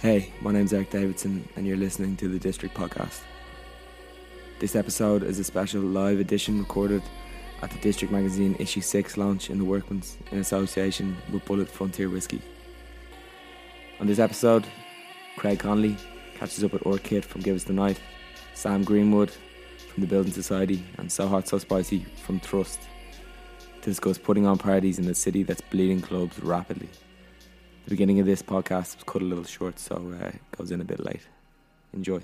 Hey, my name's Eric Davidson, and you're listening to the District Podcast. This episode is a special live edition recorded at the District Magazine Issue 6 launch in the Workman's in association with Bulleit Frontier Whiskey. On this episode, Craig Connolly catches up with Orchid from Give Us the Night, Sam Greenwood from the Building Society, and So Hot So Spicy from Trust to discuss putting on parties in a city that's bleeding clubs rapidly. The beginning of this podcast was cut a little short, so uh, it goes in a bit late. Enjoy.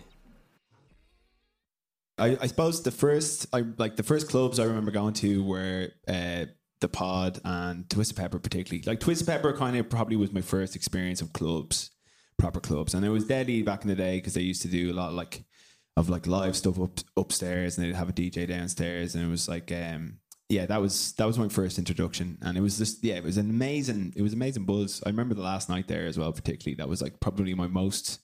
I, I suppose the first, I like the first clubs I remember going to were uh, the Pod and Twisted Pepper, particularly. Like Twisted Pepper, kind of probably was my first experience of clubs, proper clubs, and it was deadly back in the day because they used to do a lot of like of like live stuff up upstairs, and they'd have a DJ downstairs, and it was like um yeah, that was that was my first introduction, and it was just yeah, it was an amazing, it was amazing buzz. I remember the last night there as well, particularly. That was like probably my most.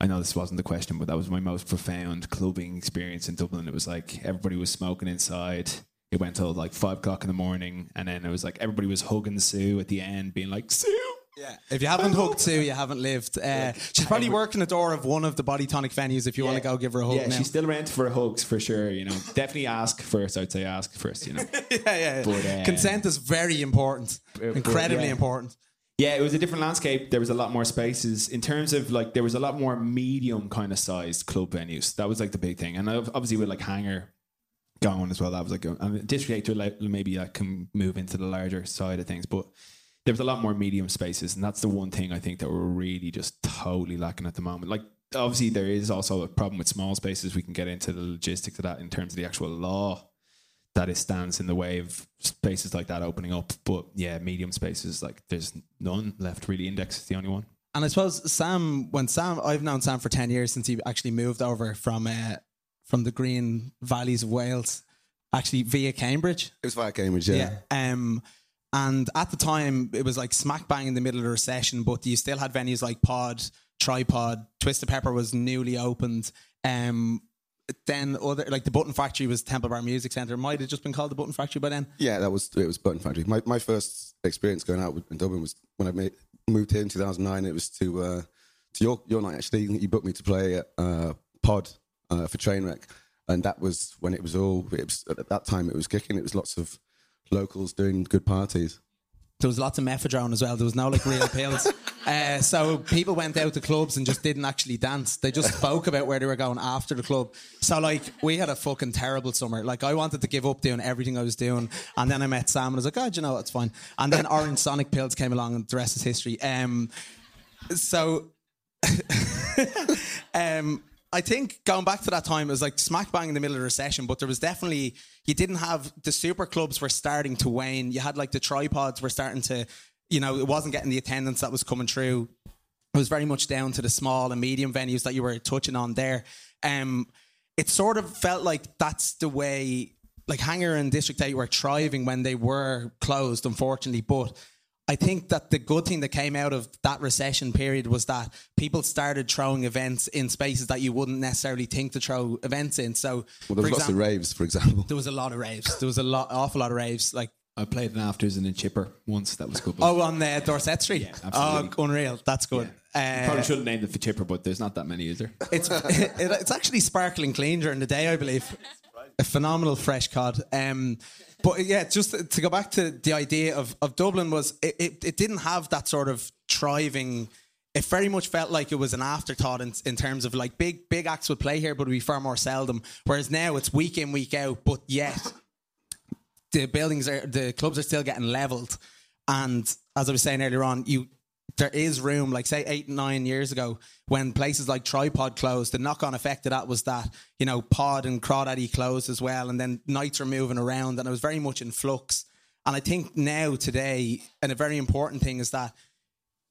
I know this wasn't the question, but that was my most profound clubbing experience in Dublin. It was like everybody was smoking inside. It went till like five o'clock in the morning, and then it was like everybody was hugging Sue at the end, being like Sue. Yeah. If you haven't hugged Sue, you haven't lived. Uh, she's probably working the door of one of the Bodytonic venues if you want to go give her a hug. Yeah, now. she's still around for hugs for sure. You know, definitely ask first. I'd say ask first. You know. yeah, yeah. yeah. But, uh, Consent is very important, but, incredibly yeah. important. Yeah, it was a different landscape. There was a lot more spaces in terms of like there was a lot more medium kind of sized club venues. That was like the big thing, and obviously with like Hangar going as well, that was like a, I mean, District Eight like, maybe I can move into the larger side of things, but there was a lot more medium spaces, and that's the one thing I think that we're really just totally lacking at the moment. Like obviously there is also a problem with small spaces. We can get into the logistics of that in terms of the actual law that it stands in the way of spaces like that opening up. But yeah, medium spaces like there's none left. Really, Index is the only one. And I suppose Sam, when Sam, I've known Sam for ten years since he actually moved over from uh, from the green valleys of Wales, actually via Cambridge. It was via Cambridge, yeah. Yeah. Um, and at the time, it was like smack bang in the middle of the recession, but you still had venues like Pod, Tripod, Twisted Pepper was newly opened. Um, then other like the Button Factory was Temple Bar Music Centre. Might have just been called the Button Factory by then. Yeah, that was it was Button Factory. My my first experience going out in Dublin was when I made, moved here in 2009. It was to uh, to your your night actually. You booked me to play at uh, Pod uh, for Trainwreck, and that was when it was all. It was, at that time, it was kicking. It was lots of locals doing good parties. There was lots of methadone as well. There was no like real pills. Uh, so people went out to clubs and just didn't actually dance. They just spoke about where they were going after the club. So like we had a fucking terrible summer. Like I wanted to give up doing everything I was doing, and then I met Sam and I was like, God, you know, it's fine. And then Orange Sonic pills came along, and the rest is history. Um, so, um, I think going back to that time, it was like smack bang in the middle of the recession, but there was definitely, you didn't have the super clubs were starting to wane. You had like the tripods were starting to, you know, it wasn't getting the attendance that was coming through. It was very much down to the small and medium venues that you were touching on there. Um, it sort of felt like that's the way, like Hangar and District 8 were thriving when they were closed, unfortunately, but I think that the good thing that came out of that recession period was that people started throwing events in spaces that you wouldn't necessarily think to throw events in. So, Well, there was for lots of raves, for example. there was a lot of raves. There was a lot, awful lot of raves. Like I played an afters in a chipper once. That was good. oh, on uh, Dorset Street. Yeah, absolutely. Oh, unreal. That's good. I Uh, probably should have named it for chipper, but there's not that many, is there? it's it, it's actually sparkling clean during the day, I believe. A phenomenal fresh cod. Um, but yeah, just to go back to the idea of, of Dublin was it, it, it didn't have that sort of thriving. It very much felt like it was an afterthought in, in terms of like big big acts would play here, but it'd be far more seldom. Whereas now it's week in week out, but yet the buildings are the clubs are still getting leveled. And as I was saying earlier on, you there is room, like say eight, nine years ago, when places like Tripod closed, the knock on effect of that was that, you know, Pod and Crawdaddy closed as well, and then nights are moving around, and it was very much in flux. And I think now, today, and a very important thing is that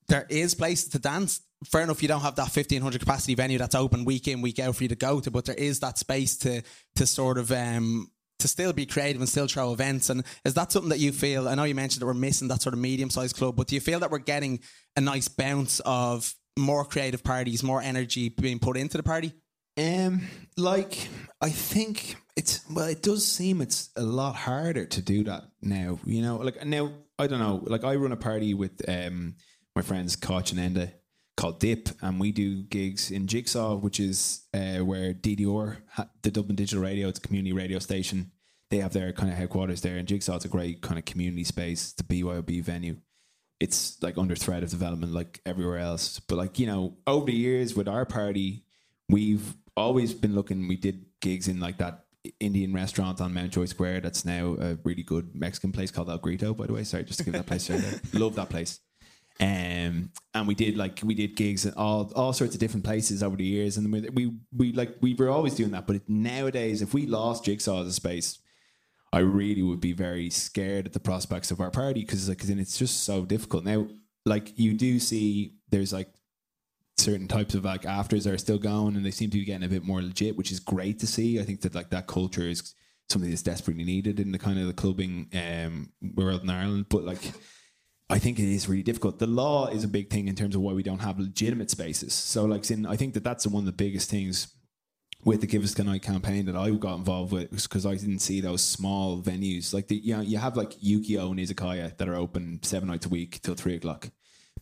there is places to dance. Fair enough, you don't have that 1500 capacity venue that's open week in, week out for you to go to, but there is that space to to sort of um to still be creative and still throw events. And is that something that you feel? I know you mentioned that we're missing that sort of medium sized club, but do you feel that we're getting a nice bounce of more creative parties, more energy being put into the party? Um, like I think it's well, it does seem it's a lot harder to do that now. You know, like now I don't know. Like I run a party with um my friends Koch and Enda. Called Dip, and we do gigs in Jigsaw, which is uh, where DDR, the Dublin Digital Radio, it's a community radio station. They have their kind of headquarters there in Jigsaw. It's a great kind of community space, the BYOB venue. It's like under threat of development, like everywhere else. But like you know, over the years with our party, we've always been looking. We did gigs in like that Indian restaurant on Mountjoy Square. That's now a really good Mexican place called El Grito. By the way, sorry, just to give that place a shout out. Love that place. Um, and we did like we did gigs at all all sorts of different places over the years, and we we, we like we were always doing that. But nowadays, if we lost Jigsaw as a space, I really would be very scared at the prospects of our party because like, then it's just so difficult now. Like you do see, there's like certain types of like afters are still going, and they seem to be getting a bit more legit, which is great to see. I think that like that culture is something that's desperately needed in the kind of the clubbing um, world in Ireland. But like. I think it is really difficult. The law is a big thing in terms of why we don't have legitimate spaces. So, like, in, I think that that's one of the biggest things with the Give Us The Night campaign that I got involved with because I didn't see those small venues like the you know you have like Yukio and Izakaya that are open seven nights a week till three o'clock.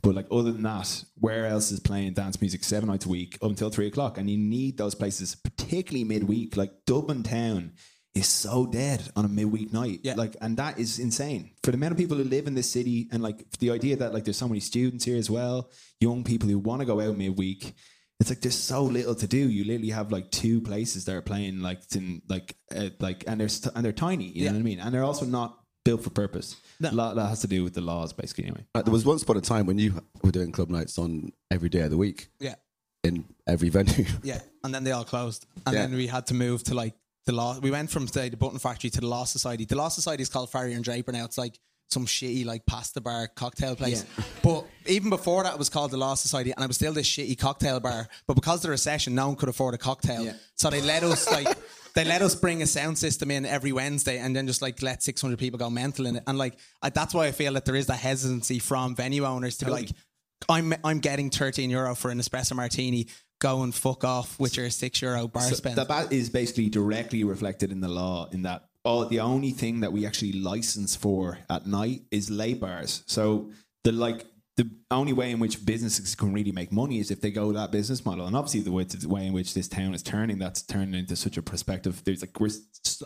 But like other than that, where else is playing dance music seven nights a week until three o'clock? And you need those places, particularly midweek. Like Dublin town is so dead on a midweek night. Yeah. Like and that is insane. For the amount of people who live in this city and like the idea that like there's so many students here as well, young people who want to go out midweek. It's like there's so little to do. You literally have like two places that are playing like in like uh, like and they're st- and they're tiny. You Yeah. know what I mean? And they're also not built for purpose. No. A lot that has to do with the laws, basically. Anyway, Uh, there was once upon a time when you were doing club nights on every day of the week Yeah. in every venue. Yeah, and then they all closed, and Yeah. then we had to move to like the law. We went from say the Button Factory to the Law Society. The Law Society is called Farrier and Draper now. It's like some shitty like pasta bar cocktail place. But even before that, it was called the Law Society, and it was still this shitty cocktail bar. But because of the recession, no one could afford a cocktail, Yeah. so they let us like. They let us bring a sound system in every Wednesday and then just like let 600 people go mental in it. And like, I, that's why I feel that there is that hesitancy from venue owners to be like, I'm I'm getting 13 euro for an espresso martini. Go and fuck off with your six euro bar So spend. that that is basically directly reflected in the law in that oh, the only thing that we actually license for at night is lay bars. So the like the only way in which businesses can really make money is if they go that business model. And obviously the way, the way in which this town is turning, that's turning into such a perspective. There's like we're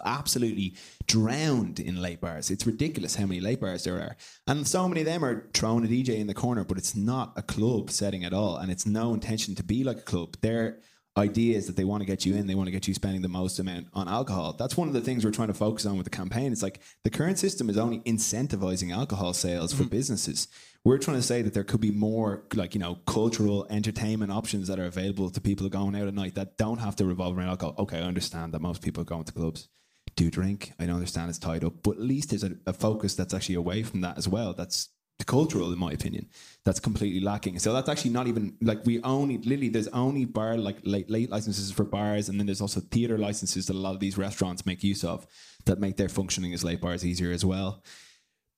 absolutely drowned in late bars. It's ridiculous how many late bars there are. And so many of them are throwing a DJ in the corner, but it's not a club setting at all. And it's no intention to be like a club. They're idea is that they want to get you in, they want to get you spending the most amount on alcohol. That's one of the things we're trying to focus on with the campaign. It's like the current system is only incentivizing alcohol sales for mm-hmm. businesses. We're trying to say that there could be more like, you know, cultural entertainment options that are available to people going out at night that don't have to revolve around alcohol. Okay, I understand that most people going to clubs do drink. I don't understand it's tied up, but at least there's a, a focus that's actually away from that as well. That's the cultural in my opinion that's completely lacking so that's actually not even like we only literally there's only bar like late, late licenses for bars and then there's also theater licenses that a lot of these restaurants make use of that make their functioning as late bars easier as well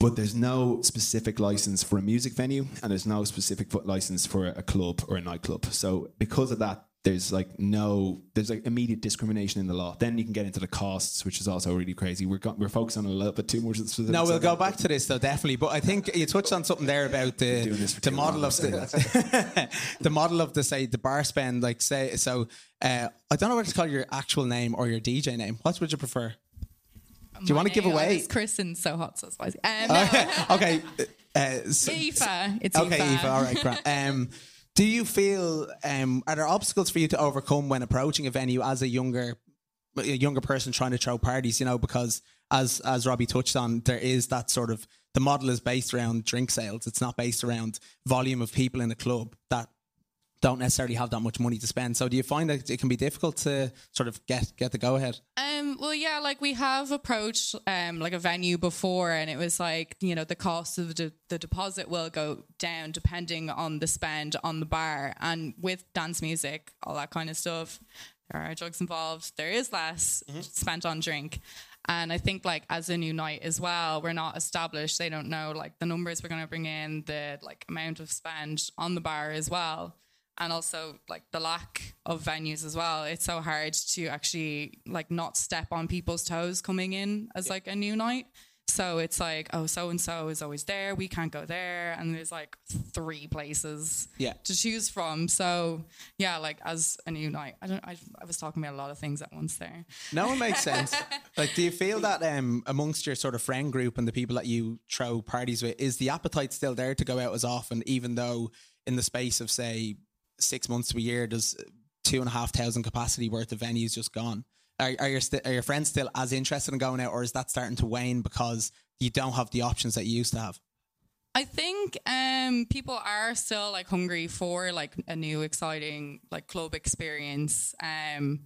but there's no specific license for a music venue and there's no specific license for a club or a nightclub so because of that there's like no there's like immediate discrimination in the law then you can get into the costs which is also really crazy we're got, we're focusing on a little bit too much of the specifics no, we'll go back to this though, definitely. But I think you touched on something there about the the model long, of the the model of the say the bar spend. Like say so, uh, I don't know what to call your actual name or your DJ name. What would you prefer? Do you want to give away? It's Kristen, so hot, so spicy. Um, no. okay. Uh, so- Aoife. It's okay, Aoife. Eva. All right, great. Um, do you feel um, are there obstacles for you to overcome when approaching a venue as a younger a younger person trying to throw parties? You know, because as as Robbie touched on, there is that sort of the model is based around drink sales. It's not based around volume of people in a club that don't necessarily have that much money to spend. So, do you find that it can be difficult to sort of get get the go ahead? Um, well, yeah, like we have approached um like a venue before, and it was like you know the cost of the, the deposit will go down depending on the spend on the bar, and with dance music, all that kind of stuff, there are drugs involved. There is less spent on drink. And I think like as a new night as well, we're not established. They don't know like the numbers we're going to bring in, the like amount of spend on the bar as well. And also like the lack of venues as well. It's so hard to actually like not step on people's toes coming in as like a new night. So it's like, oh, so and so is always there. We can't go there, and there's like three places Yeah. to choose from. So yeah, like as a new night, I don't. I, I was talking about a lot of things at once there. No, it makes sense. Like, do you feel that um, amongst your sort of friend group and the people that you throw parties with, is the appetite still there to go out as often, even though in the space of say six months to a year, there's two and a half thousand capacity worth of venues just gone? Are, are your st- are your friends still as interested in going out, or is that starting to wane because you don't have the options that you used to have? I think um, people are still like hungry for like a new exciting like club experience. Um,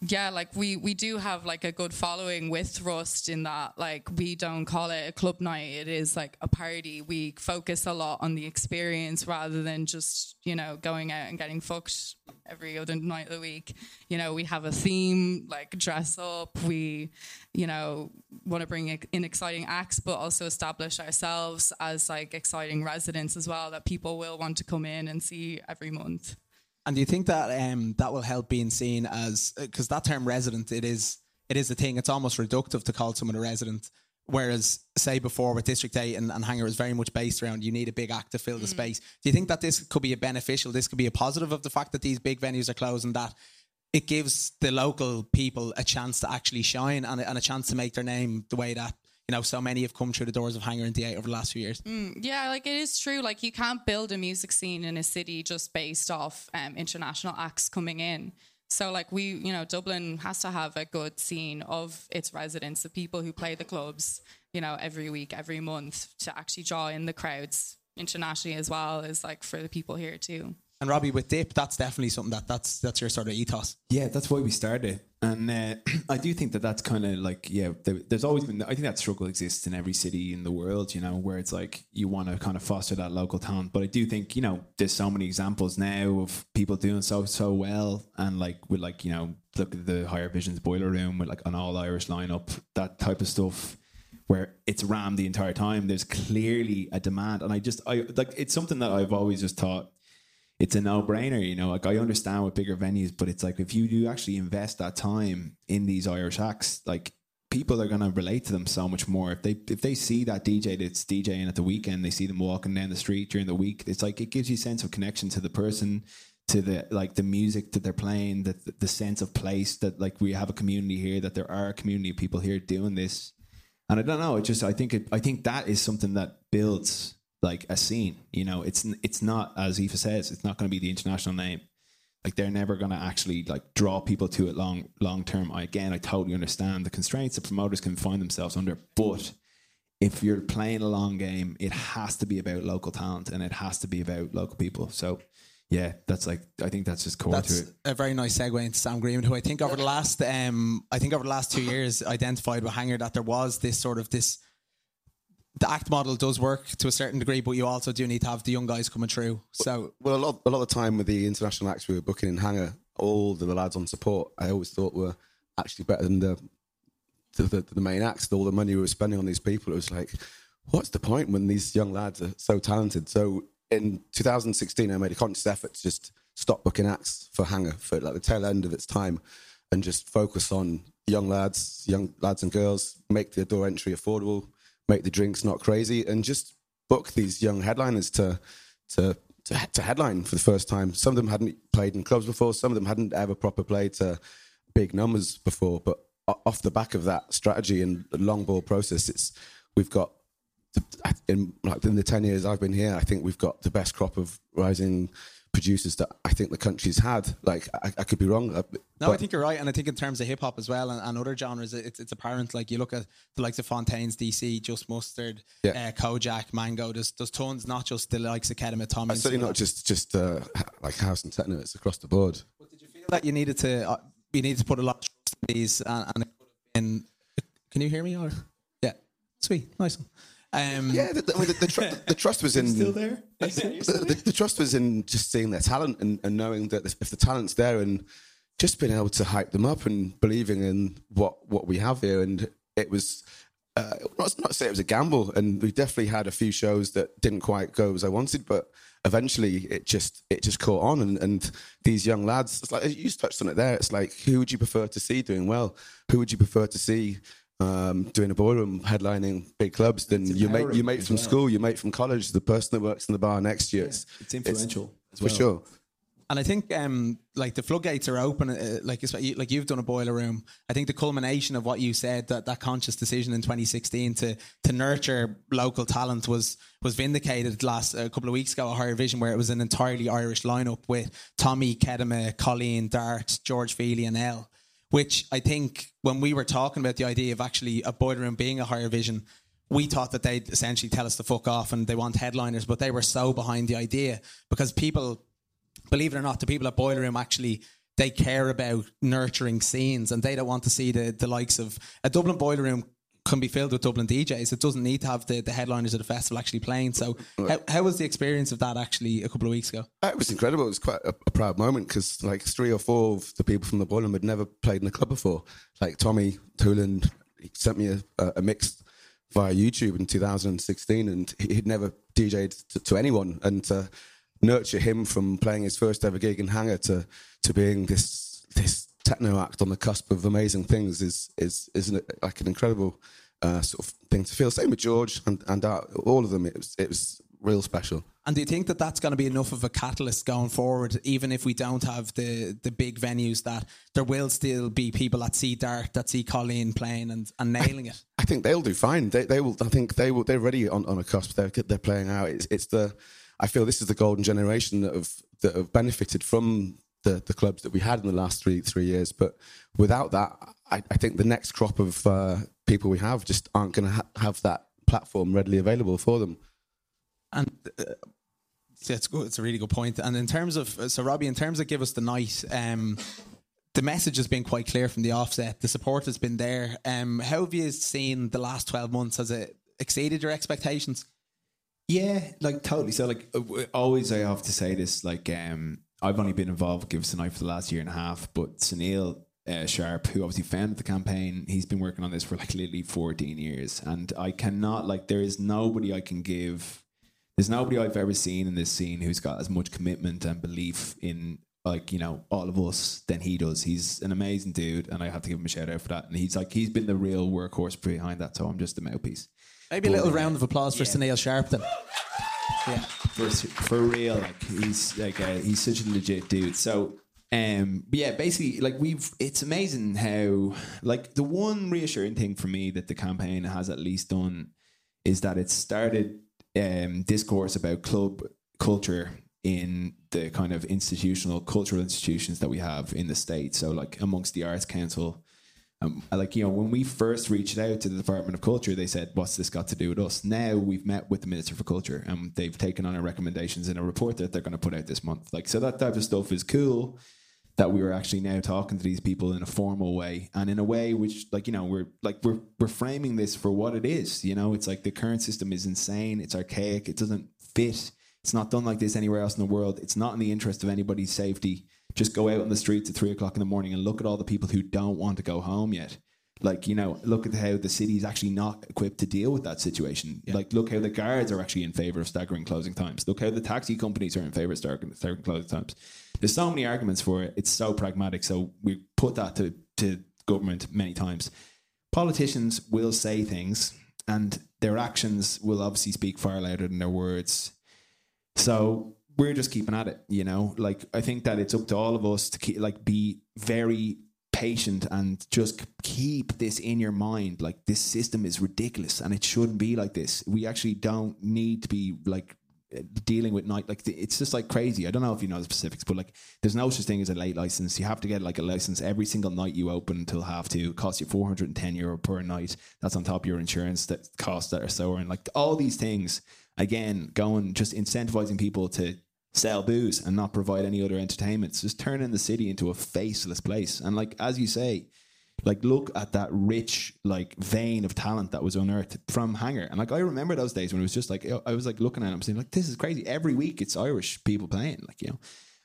yeah, like we we do have like a good following with Trust in that like we don't call it a club night; it is like a party. We focus a lot on the experience rather than just you know going out and getting fucked every other night of the week. You know, we have a theme like dress up. We you know want to bring in exciting acts, but also establish ourselves as like exciting residents as well that people will want to come in and see every month. And do you think that um, that will help being seen as because that term resident it is it is a thing. It's almost reductive to call someone a resident. Whereas, say before with District Eight and, and Hangar is very much based around you need a big act to fill the space. Do you think that this could be a beneficial? This could be a positive of the fact that these big venues are closing. that it gives the local people a chance to actually shine and a, and a chance to make their name the way that you know so many have come through the doors of Hangar and D8 over the last few years. Yeah, like it is true. Like you can't build a music scene in a city just based off um, international acts coming in. So like we, you know, Dublin has to have a good scene of its residents, the people who play the clubs, you know, every week, every month to actually draw in the crowds internationally as well as like for the people here too. And Robbie, with Dip, that's definitely something that that's that's your sort of ethos. Yeah, that's why we started, and uh, I do think that that's kind of like yeah. There, there's always been I think that struggle exists in every city in the world, you know, where it's like you want to kind of foster that local talent. But I do think you know there's so many examples now of people doing so so well, and like with like you know look at the Higher Visions Boiler Room with like an all Irish lineup, that type of stuff. Where it's rammed the entire time, there's clearly a demand, and I just I like it's something that I've always just thought it's a no brainer, you know. Like I understand with bigger venues, but it's like if you do actually invest that time in these Irish acts, like people are gonna relate to them so much more. If they if they see that DJ that's DJing at the weekend, they see them walking down the street during the week. It's like it gives you a sense of connection to the person, to the like the music that they're playing, the the sense of place that like we have a community here, that there are a community of people here doing this. And I don't know. It just I think it I think that is something that builds like a scene. You know, it's it's not as Aoife says, it's not going to be the international name. Like they're never going to actually like draw people to it long long term. I, again, I totally understand the constraints that promoters can find themselves under, but if you're playing a long game, it has to be about local talent and it has to be about local people. So. Yeah, that's like I think that's just core That's to it. a very nice segue into Sam Greenwood, who I think over the last um I think over the last two years identified with Hangar that there was this sort of this the act model does work to a certain degree, but you also do need to have the young guys coming through. So Well, a lot, a lot of time with the international acts we were booking in Hangar, all the lads on support, I always thought were actually better than the the, the, the main acts. All the money we were spending on these people, it was like, what's the point when these young lads are so talented? So in 2016, I made a conscious effort to just stop booking acts for Hangar for like the tail end of its time, and just focus on young lads, young lads and girls, make the door entry affordable, make the drinks not crazy, and just book these young headliners to to to, to headline for the first time. Some of them hadn't played in clubs before. Some of them hadn't ever proper played to big numbers before. But off the back of that strategy and long ball process, it's we've got in like in the ten years I've been here, I think we've got the best crop of rising producers that I think the country's had. Like I, I could be wrong. uh, no, I think you're right, and I think in terms of hip hop as well and, and other genres, it's it's apparent. Like you look at the likes of Fontaines, DC, Just Mustard, Yeah. uh, Kojaque, Mango. There's there's tons, not just the likes of Kettama, Tommy. it's certainly not just just uh, like house and techno. It's across the board. Did you feel that you needed to uh, you needed to put a lot of trust in these and, and been, can you hear me or yeah sweet nice one um, Yeah, the, the, I mean, the, the, tr- the trust was in Still there? the, the, the trust was in just seeing their talent and, and knowing that if the talent's there and just being able to hype them up and believing in what what we have here. And it was uh, not, not to say it was a gamble. And we definitely had a few shows that didn't quite go as I wanted but eventually it just it just caught on. And, and these young lads it's like you touched on it there. It's like who would you prefer to see doing well? Who would you prefer to see um, doing a ballroom, headlining big clubs than you mate, empowering you mate as from well. school, you mate from college, the person that works in the bar next year, you. It's, It's influential as for sure. And I think um, like the floodgates are open. Uh, like you- like you've done a boiler room. I think the culmination of what you said that that conscious decision in 2016 to to nurture local talent was was vindicated last a couple of weeks ago at Higher Vision, where it was an entirely Irish lineup with Tommy Kettama, Colleen Dart, George Feely, and El. Which I think when we were talking about the idea of actually a boiler room being a Higher Vision, we thought that they'd essentially tell us to fuck off and they want headliners, but they were so behind the idea because people believe it or not, the people at Boiler Room actually they care about nurturing scenes and they don't want to see the the likes of a Dublin Boiler Room can be filled with Dublin DJs. It doesn't need to have the, the headliners of the festival actually playing. So how, how was the experience of that actually a couple of weeks ago? Uh, It was incredible. It was quite a, a proud moment because like three or four of the people from the Boiler Room had never played in a club before. Like Tommy Toolan sent me a, a, mix via YouTube in 2016 and he- he'd never DJ'd to, to anyone. And to nurture him from playing his first ever gig in Hangar to, to being this this techno act on the cusp of amazing things is is is an, like an incredible uh, sort of thing to feel. Same with George and, and uh, all of them. It was, it was real special. And do you think that that's going to be enough of a catalyst going forward, even if we don't have the the big venues? That there will still be people that see Dart, that see Colleen playing and, and nailing it. I think they'll do fine. They, they will. I think they will. They're ready on, on a cusp. They're they're playing out. It's, it's the. I feel this is the golden generation that have that have benefited from the, the clubs that we had in the last three three years. But without that, I, I think the next crop of uh, people we have just aren't going to ha- have that platform readily available for them. And uh, yeah, it's good. It's a really good point. And in terms of so Robbie, in terms of give us the night, um, the message has been quite clear from the offset. The support has been there. Um, how have you seen the last twelve months? Has it exceeded your expectations? Yeah, like totally. So like uh, always, I have to say this. Like, um, I've only been involved with Give Us the Night for the last year and a half, but Sunil uh, Sharpe, who obviously founded the campaign, he's been working on this for like literally fourteen years, and I cannot like there is nobody I can give. There's nobody I've ever seen in this scene who's got as much commitment and belief in like you know all of us than he does. He's an amazing dude, and I have to give him a shout out for that. And he's like he's been the real workhorse behind that. So I'm just a mouthpiece. Maybe a little round of applause for Sunil Sharpe then. Yeah. for for real. Like he's like a, he's such a legit dude. So um, yeah, basically, like we've, it's amazing how, like, the one reassuring thing for me that the campaign has at least done is that it started um, discourse about club culture in the kind of institutional cultural institutions that we have in the state. So, like, amongst the Arts Council, um, like you know, when we first reached out to the Department of Culture, they said, "What's this got to do with us?" Now we've met with the Minister for Culture, and they've taken on our recommendations in a report that they're going to put out this month. Like, so that type of stuff is cool. That we were actually now talking to these people in a formal way, and in a way which, like you know, we're like we're we're framing this for what it is. You know, it's like the current system is insane. It's archaic. It doesn't fit. It's not done like this anywhere else in the world. It's not in the interest of anybody's safety. Just go out on the streets at three o'clock in the morning and look at all the people who don't want to go home yet. Like, you know, look at how the city is actually not equipped to deal with that situation. Like, look how the guards are actually in favor of staggering closing times. Look how the taxi companies are in favor of staggering, staggering closing times. There's so many arguments for it. It's so pragmatic. So we put that to, to government many times. Politicians will say things and their actions will obviously speak far louder than their words. So we're just keeping at it, you know. Like I think that it's up to all of us to keep, like be very patient and just keep this in your mind. Like this system is ridiculous and it shouldn't be like this. We actually don't need to be like dealing with night like it's just like crazy. I don't know if you know the specifics, but like there's no such thing as a late license. You have to get like a license every single night you open until half two. Costs you 410 euro per night. That's on top of your insurance that costs that are so and like all these things again going just incentivizing people to sell booze and not provide any other entertainment. It's just turning the city into a faceless place. And like as you say, like look at that rich like vein of talent that was unearthed from Hangar. And like I remember those days when it was just like I was like looking at it, I'm saying like this is crazy. Every week it's Irish people playing, like you know.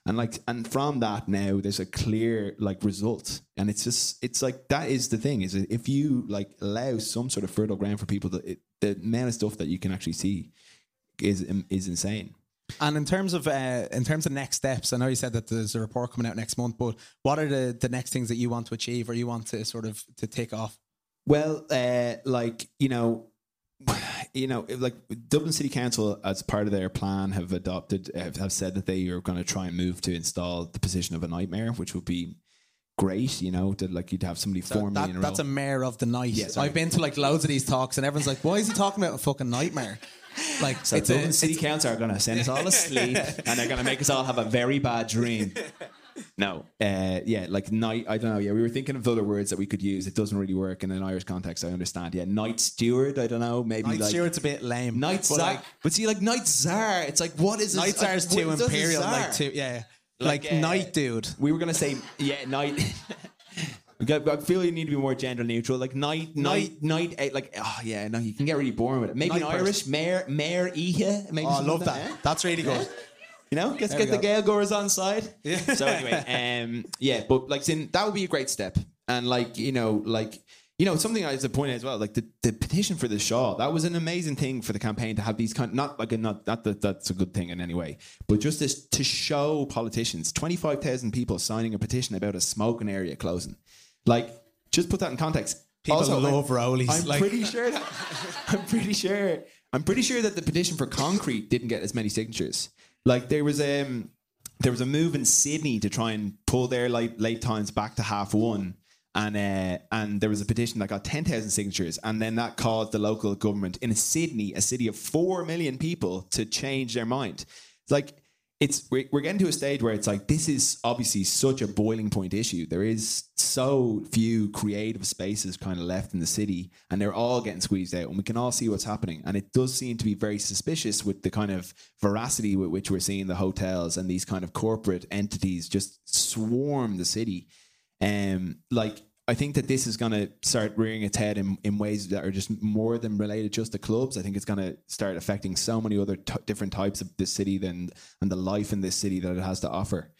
And like and from that now there's a clear like result. And it's just it's like that is the thing, is if you like allow some sort of fertile ground for people that the amount of stuff that you can actually see is is insane. And in terms of uh, in terms of next steps, I know you said that there's a report coming out next month, but what are the, the next things that you want to achieve or you want to sort of to take off? Well, uh, like you know, you know, like Dublin City Council, as part of their plan, have adopted have, have said that they are going to try and move to install the position of a nightmare, which would be great. You know, that like you'd have somebody formally That, in a that's a role. mayor of the night. Yeah. I've been to like loads of these talks, and everyone's like, "Why is he talking about a fucking nightmare?" Like, so it's Dublin a, City Council are going to send us all asleep, and they're going to make us all have a very bad dream. No, uh, yeah, like night. I don't know. Yeah, we were thinking of other words that we could use. It doesn't really work in an Irish context. I understand. Yeah, night steward. I don't know. Maybe Night like Steward's a bit lame. Night But, czar. like, but see, like night czar. It's like what is a- Night Czar's like, too a imperial. Like, too, yeah. Like, Like, uh, night dude. We were gonna say yeah, night. I feel you need to be more gender neutral. Like night, night, night. eh, Like oh yeah, no, you can get really boring with it. Maybe Night an. Irish mayor, mayor Ihe. Maybe Oh, I love like that. That's really good. You know, let's There get the. Gaeilgeoirs on side. Yeah. So anyway, um, yeah, but like, sin, that would be a great step, and like you know, like you know, something I was to point out as well, like the, the petition for the Shaw, that was an amazing thing for the campaign to have these kind. Not like not not that that's a good thing in any way, but just this to show politicians, twenty five thousand people signing a petition about a smoking area closing, like just put that in context. People I'm- love rollies. I'm Like- pretty sure. That, I'm pretty sure. I'm pretty sure that the petition for concrete didn't get as many signatures. Like there was um there was a move in Sydney to try and pull their late late times back to half one. And uh, and there was a petition that got ten thousand signatures, and then that caused the local government in Sydney, a city of four million people, to change their mind. It's like it's we're getting to a stage where it's like this is obviously such a boiling point issue. There is so few creative spaces kind of left in the city, and they're all getting squeezed out, and we can all see what's happening. And it does seem to be very suspicious with the kind of veracity with which we're seeing the hotels and these kind of corporate entities just swarm the city. Um, like I think that this is going to start rearing its head in, in ways that are just more than related just to clubs. I think it's going to start affecting so many other t- different types of this city than and the life in this city that it has to offer.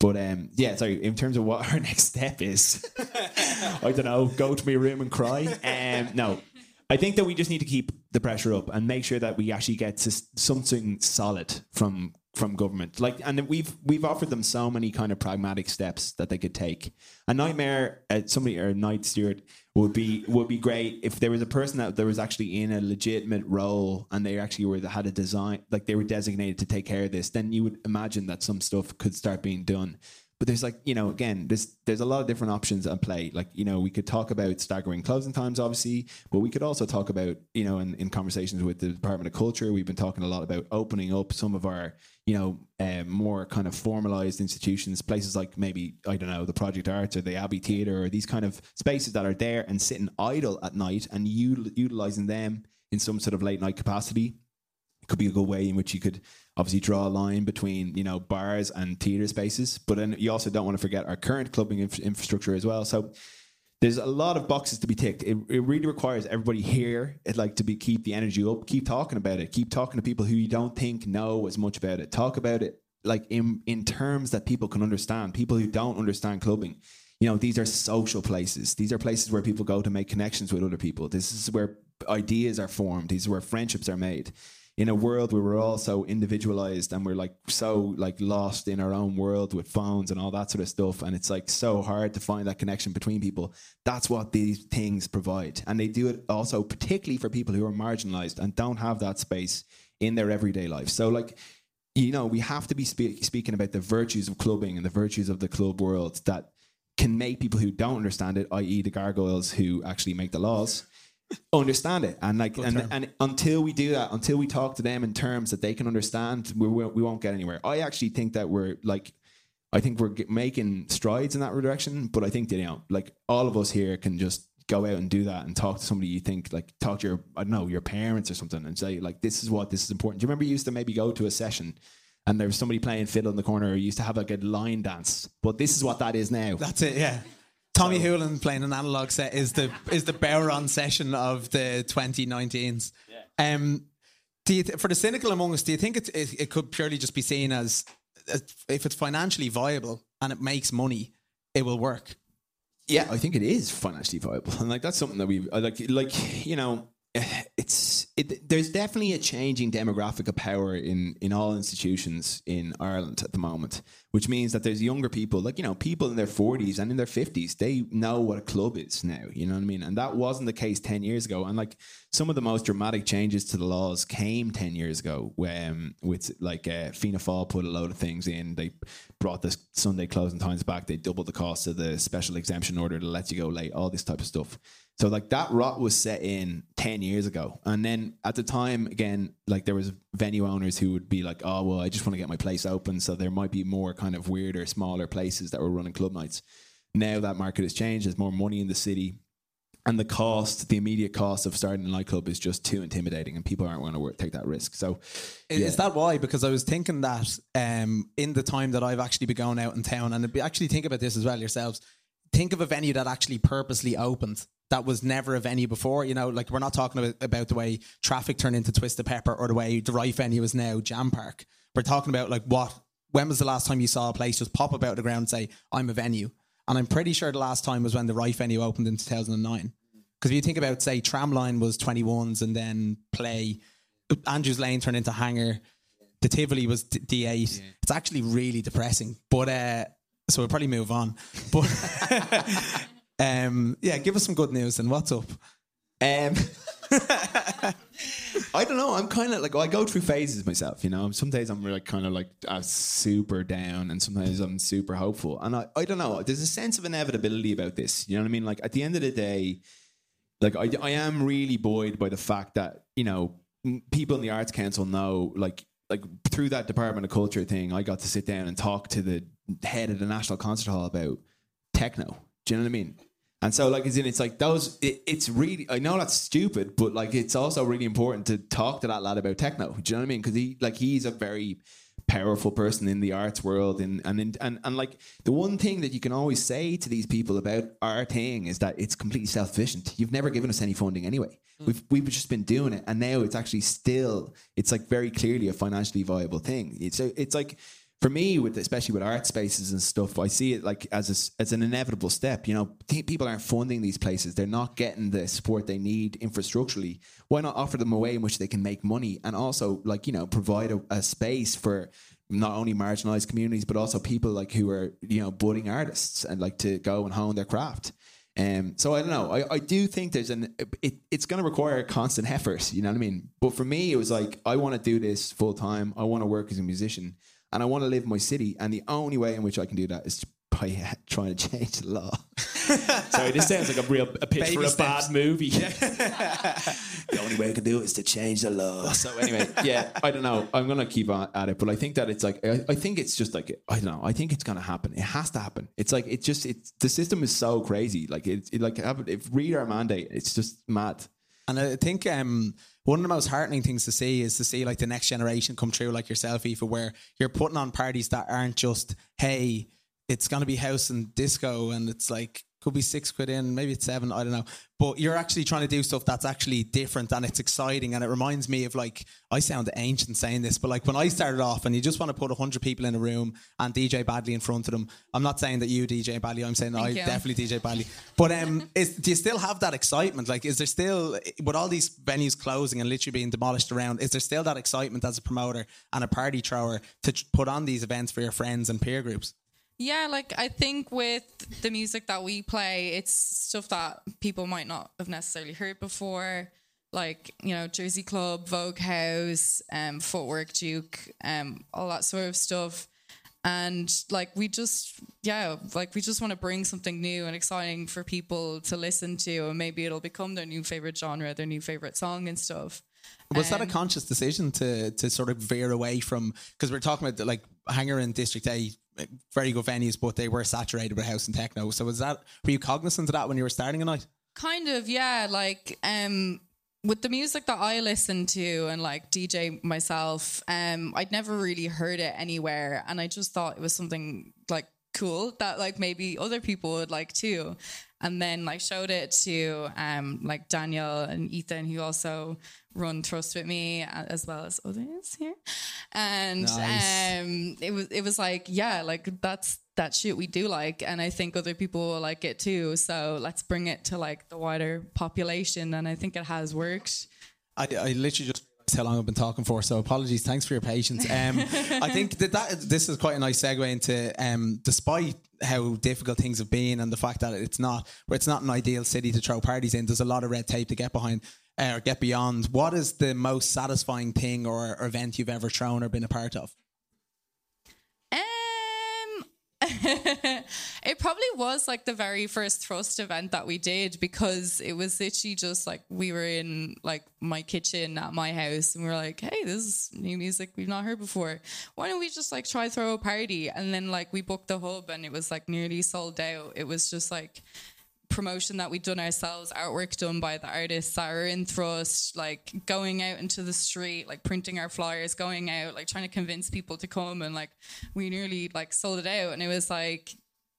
But um, yeah, sorry. In terms of what our next step is, I don't know. Go to my room and cry. Um, no, I think that we just need to keep the pressure up and make sure that we actually get to something solid from from government. Like, and we've we've offered them so many kind of pragmatic steps that they could take. A nightmare, uh, somebody or a night steward would be would be great if there was a person that there was actually in a legitimate role and they actually were had a design like they were designated to take care of this. Then you would imagine that some stuff could start being done. But there's like, you know, again, there's there's a lot of different options at play. Like, you know, we could talk about staggering closing times, obviously, but we could also talk about, you know, in, in conversations with the Department of Culture, we've been talking a lot about opening up some of our, you know, um, more kind of formalized institutions, places like maybe, I don't know, the Project Arts or the Abbey Theatre or these kind of spaces that are there and sitting idle at night and util- utilizing them in some sort of late night capacity could be a good way in which you could obviously draw a line between you know bars and theater spaces but then you also don't want to forget our current clubbing inf- infrastructure as well. So there's a lot of boxes to be ticked. It, it really requires everybody here it like to be keep the energy up keep talking about it keep talking to people who you don't think know as much about it. Talk about it like in in terms that people can understand people who don't understand clubbing. You know these are social places. These are places where people go to make connections with other people. This is where ideas are formed. These are where friendships are made in a world where we're all so individualized and we're like so like lost in our own world with phones and all that sort of stuff and it's like so hard to find that connection between people that's what these things provide. And they do it also particularly for people who are marginalized and don't have that space in their everyday life. So like you know we have to be spe- speaking about the virtues of clubbing and the virtues of the club world that can make people who don't understand it i.e the gargoyles who actually make the laws understand it. And like and, and until we do that until we talk to them in terms that they can understand we, we, we won't get anywhere. I actually think that we're like i think we're making strides in that direction but i think that you know like all of us here can just go out and do that and talk to somebody you think like talk to your i don't know your parents or something and say like this is what this is important. Do you remember you used to maybe go to a session and there was somebody playing fiddle in the corner or you used to have like a line dance? But this is what that is now. That's it, yeah. Tommy Hoolan playing an analog set is the is the Bowron session of the 2019s. Um, do you th- for the cynical among us, do you think it, it it could purely just be seen as, as if it's financially viable and it makes money, it will work? Yeah, I think it is financially viable, and like that's something that we I like. Like you know, it's it, there's definitely a changing demographic of power in in all institutions in Ireland at the moment, which means that there's younger people, like you know, people in their 40s and in their 50s, they know what a club is now. You know what I mean? And that wasn't the case 10 years ago. And like some of the most dramatic changes to the laws came 10 years ago, when with like uh, Fianna Fáil put a load of things in. They brought the Sunday closing times back. They doubled the cost of the special exemption order to let you go late. All this type of stuff. So like that rot was set in 10 years ago. And then at the time, again, like there was venue owners who would be like, oh, well, I just want to get my place open. So there might be more kind of weirder, smaller places that were running club nights. Now that market has changed. There's more money in the city. And the cost, the immediate cost of starting a nightclub is just too intimidating, and people aren't going to take that risk. So, Is- yeah. Is that why? Because I was thinking that um, in the time that I've actually been going out in town, and actually think about this as well yourselves. Think of a venue that actually purposely opened that was never a venue before. You know, like we're not talking about, about the way traffic turned into Twisted Pepper or the way the right venue is now Jam Park. We're talking about like what. When was the last time you saw a place just pop up out of the ground and say, "I'm a venue"? And I'm pretty sure the last time was when the right venue opened in 2009. Because if you think about, say, Tramline was 21s and then Play, Andrews Lane turned into Hangar, the Tivoli was D- D8. It's actually really depressing. But, uh, so we'll probably move on. But, um, yeah, give us some good news and what's up? Um, I don't know. I'm kind of like I go through phases myself. You know, some days I'm like kind of like uh, super down, and sometimes I'm super hopeful. And I, I don't know. There's a sense of inevitability about this. You know what I mean? Like at the end of the day, like I, I am really buoyed by the fact that you know people in the Arts Council know like like through that Department of Culture thing, I got to sit down and talk to the head of the National Concert Hall about techno. Do you know what I mean? And so, like, it's in, it's like those. It, it's really. I know that's stupid, but like, it's also really important to talk to that lad about techno. Do you know what I mean? Because he, like, he's a very powerful person in the arts world, and and in, and and like the one thing that you can always say to these people about our thing is that it's completely self sufficient. You've never given us any funding anyway. Mm. We've we've just been doing it, and now it's actually still. It's like very clearly a financially viable thing. It's so it's like for me, with especially with art spaces and stuff, I see it like as a, as an inevitable step. You know, people aren't funding these places; they're not getting the support they need infrastructurally. Why not offer them a way in which they can make money and also, like you know, provide a, a space for not only marginalized communities but also people like who are you know budding artists and like to go and hone their craft. Um, so I don't know. I, I do think there's an it, it's going to require constant effort. You know what I mean? But for me, it was like I want to do this full time. I want to work as a musician, and I want to live in my city. And the only way in which I can do that is by trying to change the law. Sorry, this sounds like a real a pitch Baby for a steps. bad movie. the only way I can do it is to change the law. So anyway, yeah, I don't know. I'm gonna keep on at it, but I think that it's like I, I think it's just like I don't know. I think it's gonna happen. It has to happen. It's like it's just it's the system is so crazy. Like it, it like if read our mandate, it's just mad. And I think um, one of the most heartening things to see is to see like the next generation come through, like yourself, Aoife, where you're putting on parties that aren't just, hey, it's going to be house and disco, and it's like could be six quid in, maybe it's seven, I don't know. But you're actually trying to do stuff that's actually different and it's exciting. And it reminds me of like, I sound ancient saying this, but like when I started off and you just want to put 100 people in a room and DJ Badly in front of them, I'm not saying that you DJ Badly, I'm saying I you. definitely DJ Badly. But um, is, do you still have that excitement? Like, is there still, with all these venues closing and literally being demolished around, is there still that excitement as a promoter and a party thrower to put on these events for your friends and peer groups? Yeah, like I think with the music that we play, it's stuff that people might not have necessarily heard before. Like, you know, Jersey Club, Vogue House, um, Footwork Juke, um, all that sort of stuff. And like we just yeah, like we just want to bring something new and exciting for people to listen to and maybe it'll become their new favorite genre, their new favorite song and stuff. Was that a Um, conscious decision to to sort of veer away from because we're talking about the, like Hangar and District 8, very good venues, but they were saturated with house and techno. So was that were you cognizant of that when you were starting a night? Kind of, yeah. Like, um, with the music that I listen to and like DJ myself, um, I'd never really heard it anywhere, and I just thought it was something like cool that like maybe other people would like too and then like showed it to um like Daniel and Ethan who also run Trust with me uh, as well as others here. And Nice. um it was it was like yeah like that's that shit we do like and I think other people will like it too. So let's bring it to like the wider population and I think it has worked. I, I literally just how long I've been talking for, so apologies. Thanks for your patience. Um, I think that, that this is quite a nice segue into, um, despite how difficult things have been and the fact that it's not, where it's not an ideal city to throw parties in. There's a lot of red tape to get behind uh, or get beyond. What is the most satisfying thing or, or event you've ever thrown or been a part of? Um, it probably was like the very first Trust event that we did because it was literally just like we were in like my kitchen at my house and we were like, hey, this is new music we've not heard before. Why don't we just like try throw a party? And then like we booked the hub and it was like nearly sold out. It was just like promotion that we'd done ourselves, artwork done by the artists that are in Trust, like going out into the street, like printing our flyers, going out, like trying to convince people to come and like we nearly like sold it out. And it was like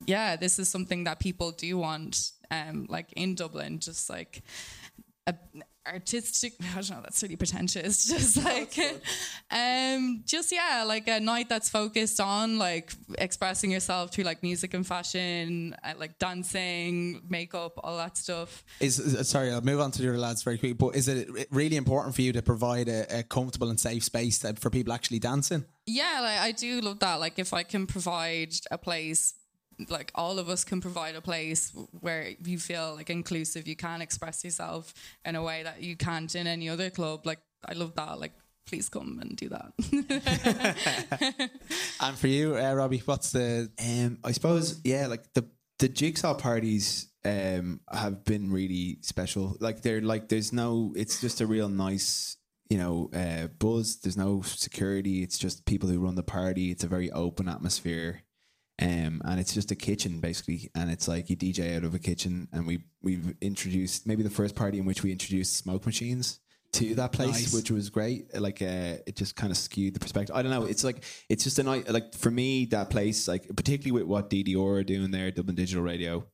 yeah, this is something that people do want um like in Dublin, just like a artistic I don't know, that's really pretentious. Just like um just yeah, like a night that's focused on like expressing yourself through like music and fashion, uh, like dancing, makeup, all that stuff. Is, is- sorry, I'll move on to the other lads very quickly. But is it really important for you to provide a, a comfortable and safe space that, for people actually dancing? Yeah, like I do love that. Like if I can provide a place like all of us can provide a place where you feel like inclusive, you can express yourself in a way that you can't in any other club. Like I love that. Like please come and do that. And for you, uh, Robbie, what's the Um, I suppose, yeah, like the the jigsaw parties um have been really special. Like they're like there's no it's just a real nice, you know, uh buzz. There's no security. It's just people who run the party. It's a very open atmosphere. Um and it's just a kitchen basically. And it's like you DJ out of a kitchen. And we we've introduced maybe the first party in which we introduced smoke machines to that place Nice. which was great. Like uh it just kind of skewed the perspective. I don't know. It's like it's just a night like for me that place like particularly with what DDR are doing there dublin digital radio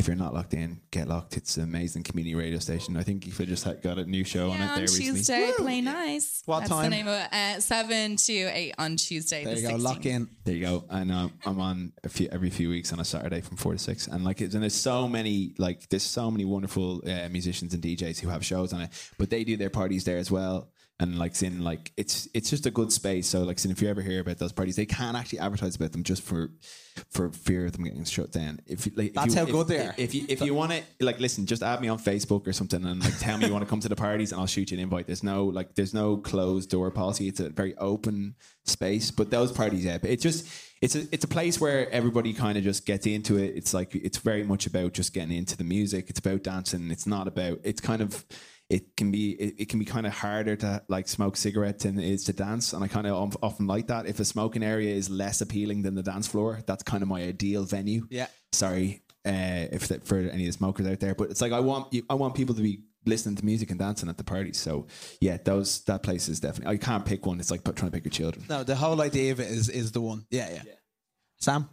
if you're not locked in get locked it's an amazing community radio station i think you've just had, got a new show on it yeah, there on recently Tuesday, play nice. What That's time? the name of it. Uh, seven to eight on Tuesday. there the you go, 16th. lock in. There you go. And um, I'm on a few every few weeks on a Saturday from four to six. And like, it's, and there's so many like there's so many wonderful uh, musicians and DJs who have shows on it, but they do their parties there as well. And like, seeing like it's it's just a good space. So like, sin if you ever hear about those parties, they can't actually advertise about them just for for fear of them getting shut down. If you, like, if That's you, how if- good they are. If you if you want to like listen, just add me on Facebook or something and like tell me you want to come to the parties and I'll shoot you an invite. There's no like there's no closed door policy. It's a very open space. But those parties, yeah, it just it's a it's a place where everybody kind of just gets into it. It's like it's very much about just getting into the music. It's about dancing. It's not about it's kind of it can be it, it can be kind of harder to like smoke cigarettes than it is to dance and i kind of often like that if a smoking area is less appealing than the dance floor that's kind of my ideal venue Yeah. sorry uh, if that, for any of the smokers out there, but it's like I want you, I want people to be listening to music and dancing at the parties. So yeah, those that place is definitely. I can't pick one. It's like trying to pick your children. No, the whole idea of it is is the one. Yeah, yeah. Sam?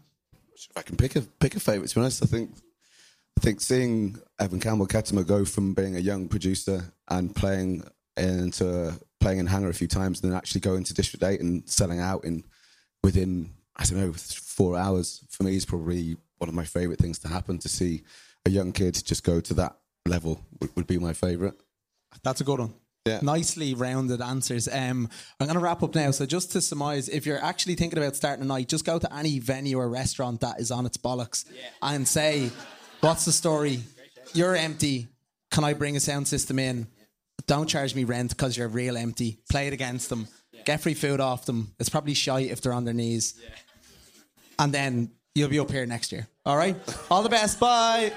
if I can pick a pick a favorite, to be honest, I think I think seeing Evan Campbell Kettama go from being a young producer and playing into playing in Hangar a few times, and then actually going to District Eight and selling out in within I don't know four hours for me is probably one of my favorite things to happen. To see a young kid just go to that level would, would be my favorite. That's a good one. Yeah. Nicely rounded answers. Um, I'm going to wrap up now. So, just to surmise, if you're actually thinking about starting a night, just go to any venue or restaurant that is on its bollocks and say, What's the story? You're empty. Can I bring a sound system in? Don't charge me rent because you're real empty. Play it against them. Get free food off them. It's probably shy if they're on their knees. And then you'll be up here next year. All right? All the best. Bye.